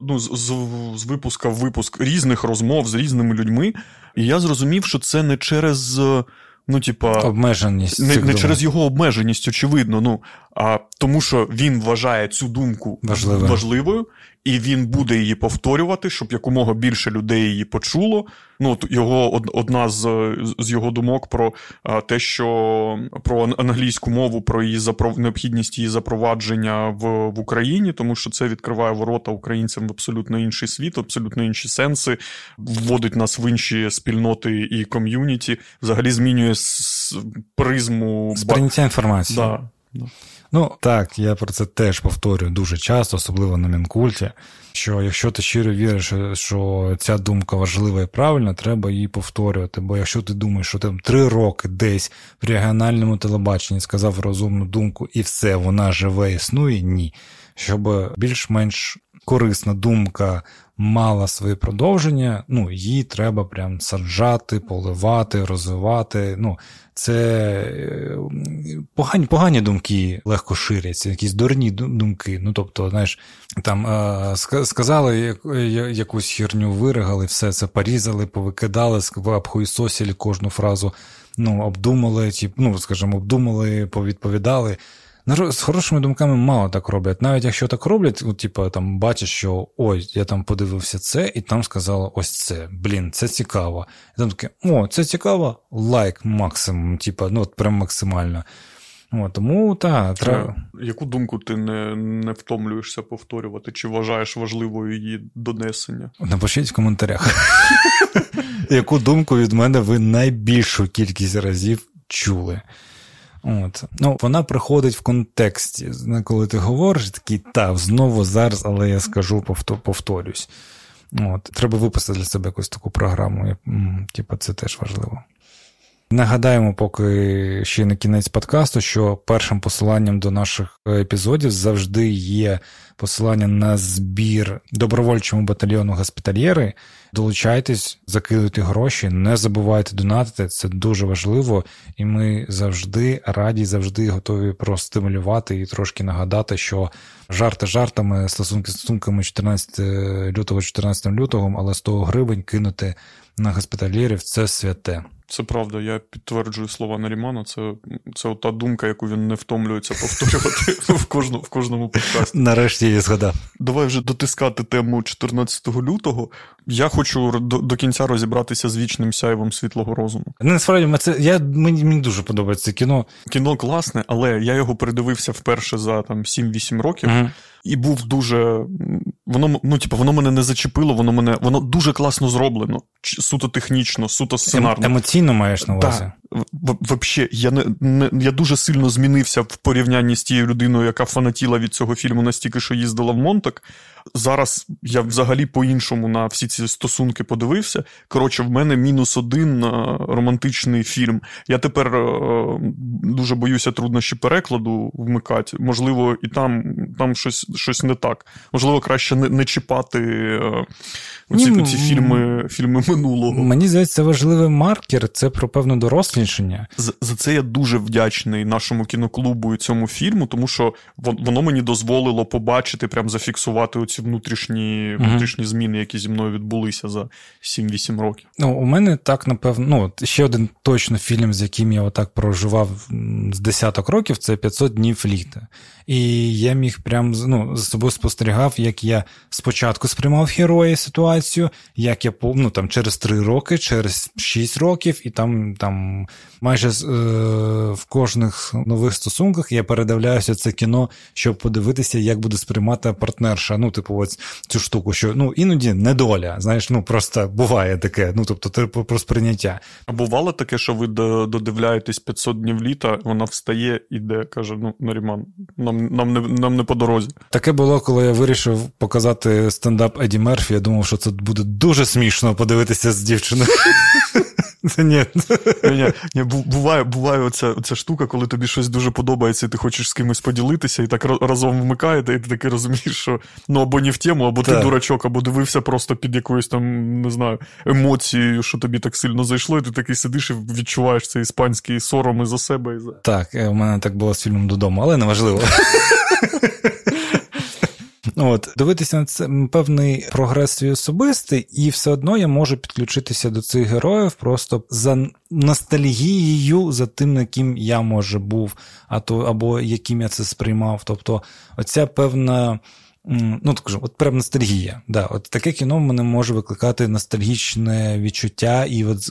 ну, з, з, з випуска в випуск різних розмов з різними людьми. І я зрозумів, що це не через. е, Ну, типа, Обмеженість. не, не через його обмеженість, очевидно, ну а тому, що він вважає цю думку Важливою. важливою, і він буде її повторювати, щоб якомога більше людей її почуло. Ну, його од- одна з, з його думок про а, те, що про ан- англійську мову, про її запро... необхідність її запровадження в, в Україні, тому що це відкриває ворота українцям в абсолютно інший світ, абсолютно інші сенси, вводить нас в інші спільноти і ком'юніті, взагалі змінює призму Сприйняття інформації. Да. Ну так, я про це теж повторюю дуже часто, особливо на Мінкульті. Що якщо ти щиро віриш, що ця думка важлива і правильна, треба її повторювати. Бо якщо ти думаєш, що там три роки десь в регіональному телебаченні сказав розумну думку і все, вона живе, існує, ні. Щоб більш-менш корисна думка мала своє продовження, ну її треба прям саджати, поливати, розвивати. Ну, це е, погані, погані думки легко ширяться, якісь дурні думки. Ну, тобто, знаєш, там е, сказали я- якусь херню, виригали, все це порізали, повикидали, обхуїсосили кожну фразу, ну, обдумали, тип, ну, скажімо, обдумали, повідповідали. Наро- З хорошими думками мало так роблять. Навіть якщо так роблять, от, типу, там бачиш, що ой, я там подивився це, і там сказали ось це. Блін, це цікаво. І там таке, о, це цікаво, лайк максимум, типу, ну от прям максимально. О, тому так, треба. Е, Яку думку ти не, не втомлюєшся повторювати, чи вважаєш важливою її донесення? Напишіть в коментарях, яку думку від мене ви найбільшу кількість разів чули. От. Ну, Вона приходить в контексті. Коли ти говориш, такий, та, знову зараз, але я скажу, повторюсь. От. Треба виписати для себе якусь таку програму. Типу, це теж важливо. Нагадаємо, поки ще на кінець подкасту, що першим посиланням до наших епізодів завжди є посилання на збір добровольчому батальйону госпітальєри. Долучайтесь, закидуйте гроші, не забувайте донатити, це дуже важливо, і ми завжди раді, завжди готові простимулювати і трошки нагадати, що жарти жартами, стосунки стосунками 14 лютого, 14 лютого, але 100 гривень кинути на госпітальєрів це святе. Це правда, я підтверджую слова Нарімана. Це це та думка, яку він не втомлюється повторювати в кожному в кожному подкасті. Нарешті я згадав. Давай вже дотискати тему 14 лютого. Я хочу до до кінця розібратися з вічним сяйвом світлого розуму. Не насправді це я мені мені дуже подобається кіно. Кіно класне, але я його передивився вперше за там 7-8 років. Угу. І був дуже. Воно ну, типу, воно мене не зачепило, воно мене воно дуже класно зроблено, суто технічно, суто сценарно. Емоційно маєш на увазі? Взагалі, я не, не я дуже сильно змінився в порівнянні з тією людиною, яка фанатіла від цього фільму настільки, що їздила в Монтак. Зараз я взагалі по-іншому на всі ці стосунки подивився. Коротше, в мене мінус один романтичний фільм. Я тепер е, дуже боюся труднощі перекладу вмикати. Можливо, і там там щось щось не так. Можливо, краще не не чіпати е, оці, Ні, оці фільми фільми минулого. Мені здається, це важливий маркер, це про певне дорослішання. За, за це я дуже вдячний нашому кіноклубу і цьому фільму, тому що воно мені дозволило побачити, прям зафіксувати оці внутрішні внутрішні зміни, які зі мною відбулися за 7-8 років. Ну, у мене так, напевно, ну, ще один точно фільм, з яким я отак проживав з десяток років, це 500 днів літа. І я міг прям ну, з собою спостерігав, як я спочатку сприймав героя ситуацію, як я ну, там, через 3 роки, через 6 років, і там там майже е, в кожних нових стосунках я передивляюся це кіно, щоб подивитися, як буде сприймати партнерша. Ну, типу, ось цю штуку, що ну іноді недоля. Знаєш, ну просто буває таке. Ну тобто, ти про сприйняття. А бувало таке, що ви додивляєтесь 500 днів літа, вона встає, іде, каже: Ну, Наріман, нам нам не нам не по дорозі. Таке було, коли я вирішив показати стендап Еді Мерфі. Я думав, що це буде дуже смішно подивитися з дівчиною. Ні. Ні, ні, Буває буває оця, оця штука, коли тобі щось дуже подобається, і ти хочеш з кимось поділитися, і так разом вмикаєте, і ти таки розумієш, що ну або не в тему, або так. ти дурачок, або дивився просто під якоюсь там, не знаю, емоцією, що тобі так сильно зайшло, і ти такий сидиш і відчуваєш цей іспанський сором і за себе. І за... Так, е, у мене так було з фільмом додому, але неважливо. От, Дивитися на це певний прогрес свій особистий, і все одно я можу підключитися до цих героїв просто за ностальгією за тим, на ким я може був, а то або яким я це сприймав. Тобто, оця певна. Ну, так кажу, от прям ностальгія. Да, от Таке кіно мене може викликати ностальгічне відчуття і от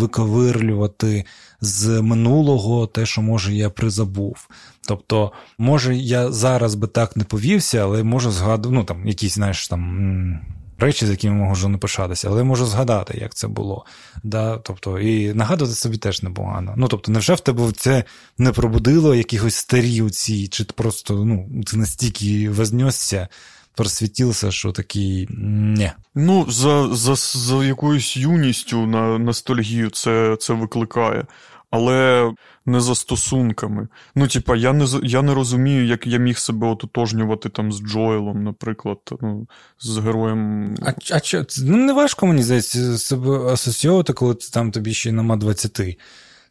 виковирлювати з минулого те, що може я призабув. Тобто, може, я зараз би так не повівся, але можу згадувати, ну там якісь, знаєш, там. Речі, з якими можу не пишатися, але я можу згадати, як це було. Да? Тобто, І нагадувати собі теж непогано. Ну, тобто, невже в тебе це не пробудило якихось старі оці, чи просто ну, це настільки вознесся, просвітився, що такий не. Ну, за за, за якоюсь юністю на ностальгію це, це викликає але не за стосунками. Ну, типа, я не я не розумію, як я міг себе ототожнювати там з Джоелом, наприклад, ну, з героєм. А а що? Ну, не важко мені здається себе асоціювати, коли ти там тобі ще нема 20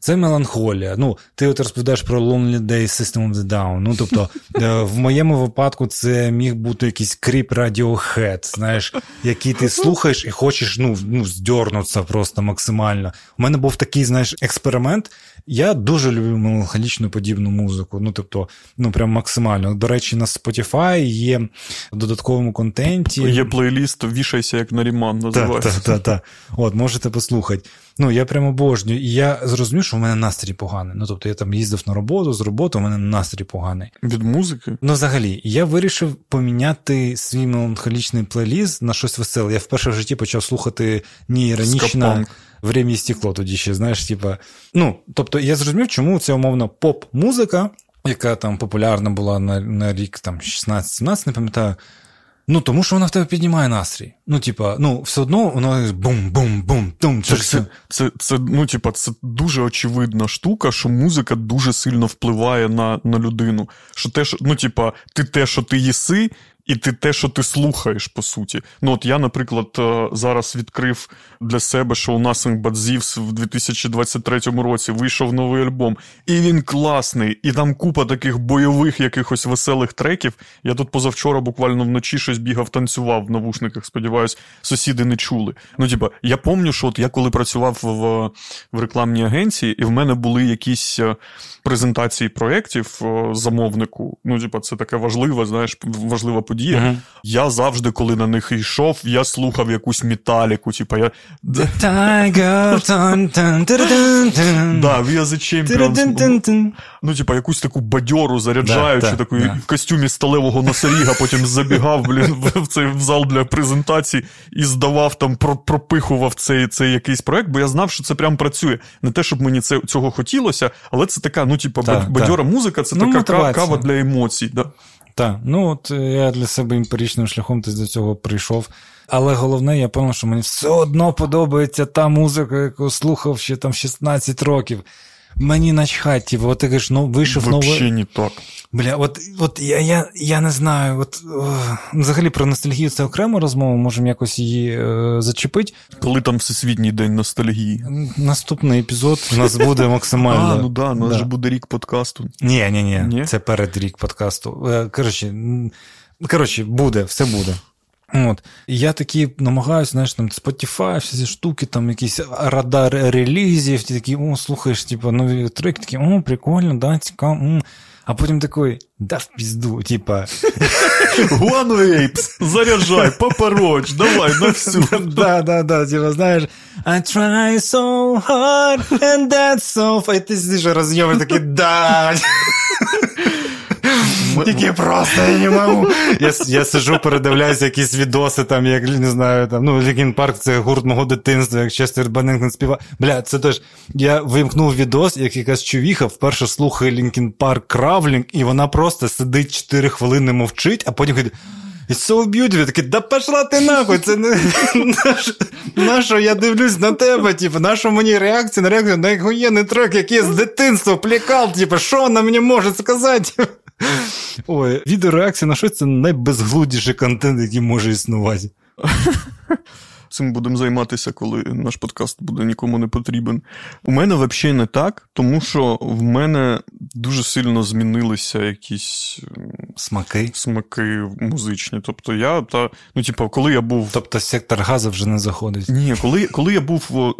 це меланхолія. Ну, ти от розповідаєш про Lonely Day System of the Down. Ну, тобто, е, в моєму випадку це міг бути якийсь кріп Radiohead, знаєш, який ти слухаєш і хочеш ну, ну, здьорнутися просто максимально. У мене був такий, знаєш, експеримент. Я дуже люблю меланхолічну подібну музику. Ну, тобто, ну прям максимально. До речі, на Spotify є в додатковому контенті. Є плейліст Вішайся як Наріман називається. Так, так, так. От, можете послухати. Ну, я прямо обожнюю. І я зрозумів, що в мене настрій поганий. Ну, тобто, я там їздив на роботу, з роботи, у мене настрій поганий. Від музики? Ну, взагалі, я вирішив поміняти свій меланхолічний плейліст на щось веселе. Я вперше в житті почав слухати ні іронічно время і стекло тоді ще, знаєш, типа. Ну, тобто, я зрозумів, чому це умовно поп-музика, яка там популярна була на на рік там 16-17, не пам'ятаю. Ну, тому що вона в тебе піднімає настрій. Ну, типа, ну, все одно воно бум-бум-бум-тум. Це, це, це, це, ну, типа, це дуже очевидна штука, що музика дуже сильно впливає на на людину. Що те, що, ну, типа, ти те, що ти їси, і ти те, що ти слухаєш, по суті. Ну, от я, наприклад, е, зараз відкрив для себе, що у But Thieves в 2023 році вийшов новий альбом, і він класний, і там купа таких бойових якихось веселих треків. Я тут позавчора буквально вночі щось бігав, танцював в навушниках. Сподіваюсь, сусіди не чули. Ну, типа, я пам'ятаю, що от я коли працював в, в рекламній агенції, і в мене були якісь е, презентації проєктів е, замовнику. Ну, типа, це таке важливе, знаєш, важлива подія. Uh-huh. Я завжди, коли на них йшов, я слухав якусь металіку. Типа я. Да, Ну, типа, якусь таку бадьору заряджаючи, да, таку да. в костюмі сталевого носоріга, потім забігав блін, в цей в зал для презентацій і здавав там, пропихував цей цей якийсь проект, бо я знав, що це прям працює. Не те, щоб мені це цього хотілося, але це така, ну, типа, бадьора музика, це ну, така кава для емоцій. Да. Так, ну от е, я для себе імперічним шляхом ти до цього прийшов. Але головне, я певно, що мені все одно подобається та музика, яку слухав ще там 16 років. Мені начхать, типу, от ти кажеш, ну вийшов новий... Вообще не так. Бля, от от я я, я не знаю. От, о, Взагалі про ностальгію це окрема розмова, можемо якось її е, зачепити. Коли там Всесвітній день ностальгії. Наступний епізод у нас буде максимально. А, ну да, у нас да. же буде рік подкасту. Ні, ні, ні, це перед рік подкасту. Е, коротше, коротше, буде, все буде. От. І я такі намагаюся, знаєш, там Spotify, всі ці штуки, там якісь радар релізів, ти такі, о, слухаєш, типу, нові треки, такі, о, прикольно, да, цікаво. М. А потім такий, да в пізду, типа. One Apes, заряджай, попороч, давай на всю. Да, да, да, типа, знаєш, I try so hard, and that's so far. І ти сидиш розйомиш такий, да. Тільки просто я не можу. Я я сижу, передивляюся якісь відоси, там, як не знаю, там, ну, Лікін Парк це гурт мого дитинства, як Честер Беннингтон співає. Бля, це теж. Я вимкнув відос, як якась чувіха вперше слухає Лінкін Парк Кравлінг, і вона просто сидить 4 хвилини мовчить, а потім каже. It's so beautiful. Такий, да пошла ти нахуй, це не нащо я дивлюсь на тебе, типу, нащо мені реакція на реакцію на охуєнний трек, який з дитинства плікав, типу, що вона мені може сказати? Ой, відеореакція на щось це найбезглудіший контент, який може існувати. Цим будемо займатися, коли наш подкаст буде нікому не потрібен. У мене взагалі не так, тому що в мене дуже сильно змінилися якісь смаки смаки музичні. Тобто я та ну, типу, коли я був. Тобто сектор газу вже не заходить. Ні, коли коли я був,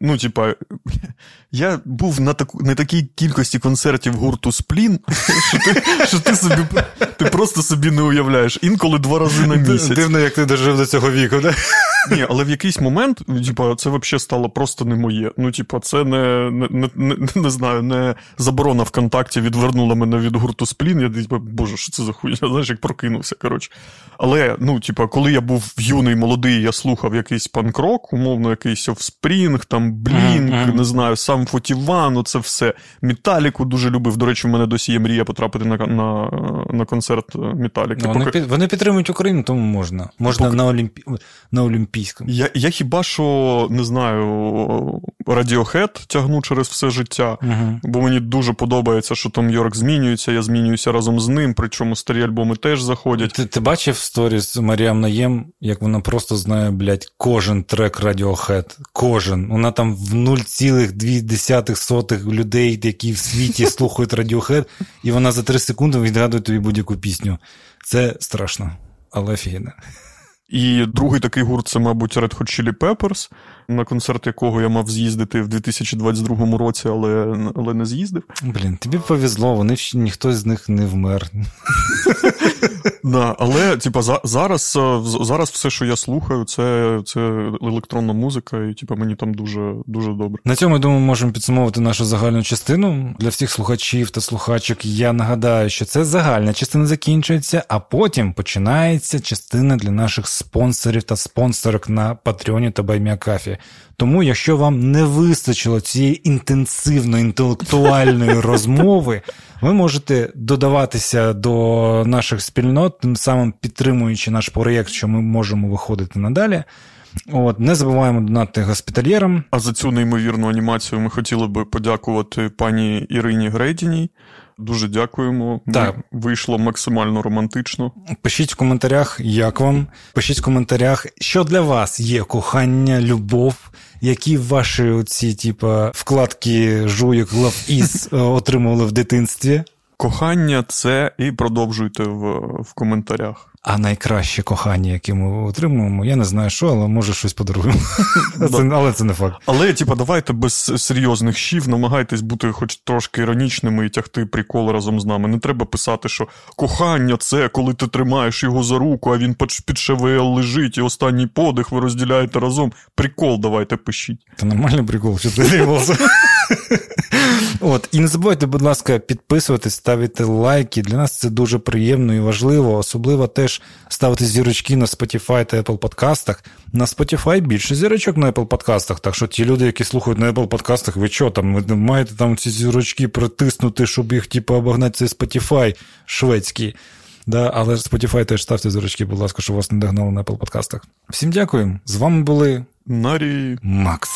ну, типа, я був на таку на такій кількості концертів гурту Сплін, що ти що ти собі ти просто собі не уявляєш. Інколи два рази на місяць. Дивно, як ти дожив до цього віку, да? Ні, але в якийсь момент, типа, це взагалі стало просто не моє. Ну, типа, це не не, не, не знаю, не заборона ВКонтакті відвернула мене від гурту Сплін. Я типа, боже, що це за хуйня? Знаєш, як прокинувся. коротше. Але, ну, типа, коли я був юний, молодий, я слухав якийсь панк-рок, умовно, якийсь Offspring, там Блінк, mm-hmm. не знаю, сам Фотіван, це все. Металіку дуже любив. До речі, в мене досі є мрія потрапити на на, на концерт Металіки. Ну, вони, Поки... під, вони підтримують Україну, тому можна. Можна Поки... на Олімпі... на Олімпійському. Я я хіба що не знаю, Radiohead тягну через все життя, uh-huh. бо мені дуже подобається, що Том Йорк змінюється, я змінююся разом з ним, причому старі альбоми теж заходять. Ти ти бачив сторіс Маріам Наєм, як вона просто знає, блядь, кожен трек Radiohead, кожен. Вона там в 0,2 людей, які в світі слухають Radiohead, і вона за 3 секунди відгадує тобі будь-яку пісню. Це страшно, але офігенно. І другий такий гурт це, мабуть, Red Hot Chili Peppers на концерт якого я мав з'їздити в 2022 році, але але не з'їздив. Блін, тобі повезло, вони ніхто з них не вмер. Да, Але типа, зараз е, зараз все, що я слухаю, це це електронна музика, і типа, мені там дуже дуже добре. На цьому я думаю, можемо підсумовувати нашу загальну частину для всіх слухачів та слухачок. Я нагадаю, що це загальна частина закінчується, а потім починається частина для наших спонсорів та спонсорок на Патреоні та Байміакафі. Тому, якщо вам не вистачило цієї інтенсивної інтелектуальної розмови, ви можете додаватися до наших спільнот, тим самим підтримуючи наш проєкт, що ми можемо виходити надалі. От, Не забуваємо донати госпітальєрам. А за цю неймовірну анімацію ми хотіли би подякувати пані Ірині Грейдіній. Дуже дякуємо. Так. Вийшло максимально романтично. Пишіть в коментарях, як вам. Пишіть в коментарях, що для вас є кохання, любов, які ваші оці, типа, вкладки жуйок Love Is е, отримували в дитинстві. Кохання це і продовжуйте в, в коментарях. А найкраще кохання, яке ми отримуємо, я не знаю що, але може щось подаруємо. Це- але це не факт. Але, типа, давайте без серйозних щів намагайтесь бути хоч трошки іронічними і тягти прикол разом з нами. Не треба писати, що кохання це коли ти тримаєш його за руку, а він під ШВЛ лежить, і останній подих ви розділяєте разом. Прикол давайте пишіть. Це нормальний прикол, що ти. От, і не забувайте, будь ласка, підписуватись, ставити лайки. Для нас це дуже приємно і важливо. Особливо теж ставити зірочки на Spotify та Apple подкастах. На Spotify більше зірочок на Apple подкастах. Так що ті люди, які слухають на Apple подкастах, ви що там? Ви маєте там ці зірочки притиснути, щоб їх, типу, обогнати цей Spotify шведський. Да, але Spotify теж ставте зірочки, будь ласка, щоб вас не догнали на Apple подкастах. Всім дякую. З вами були Нарі. Макс.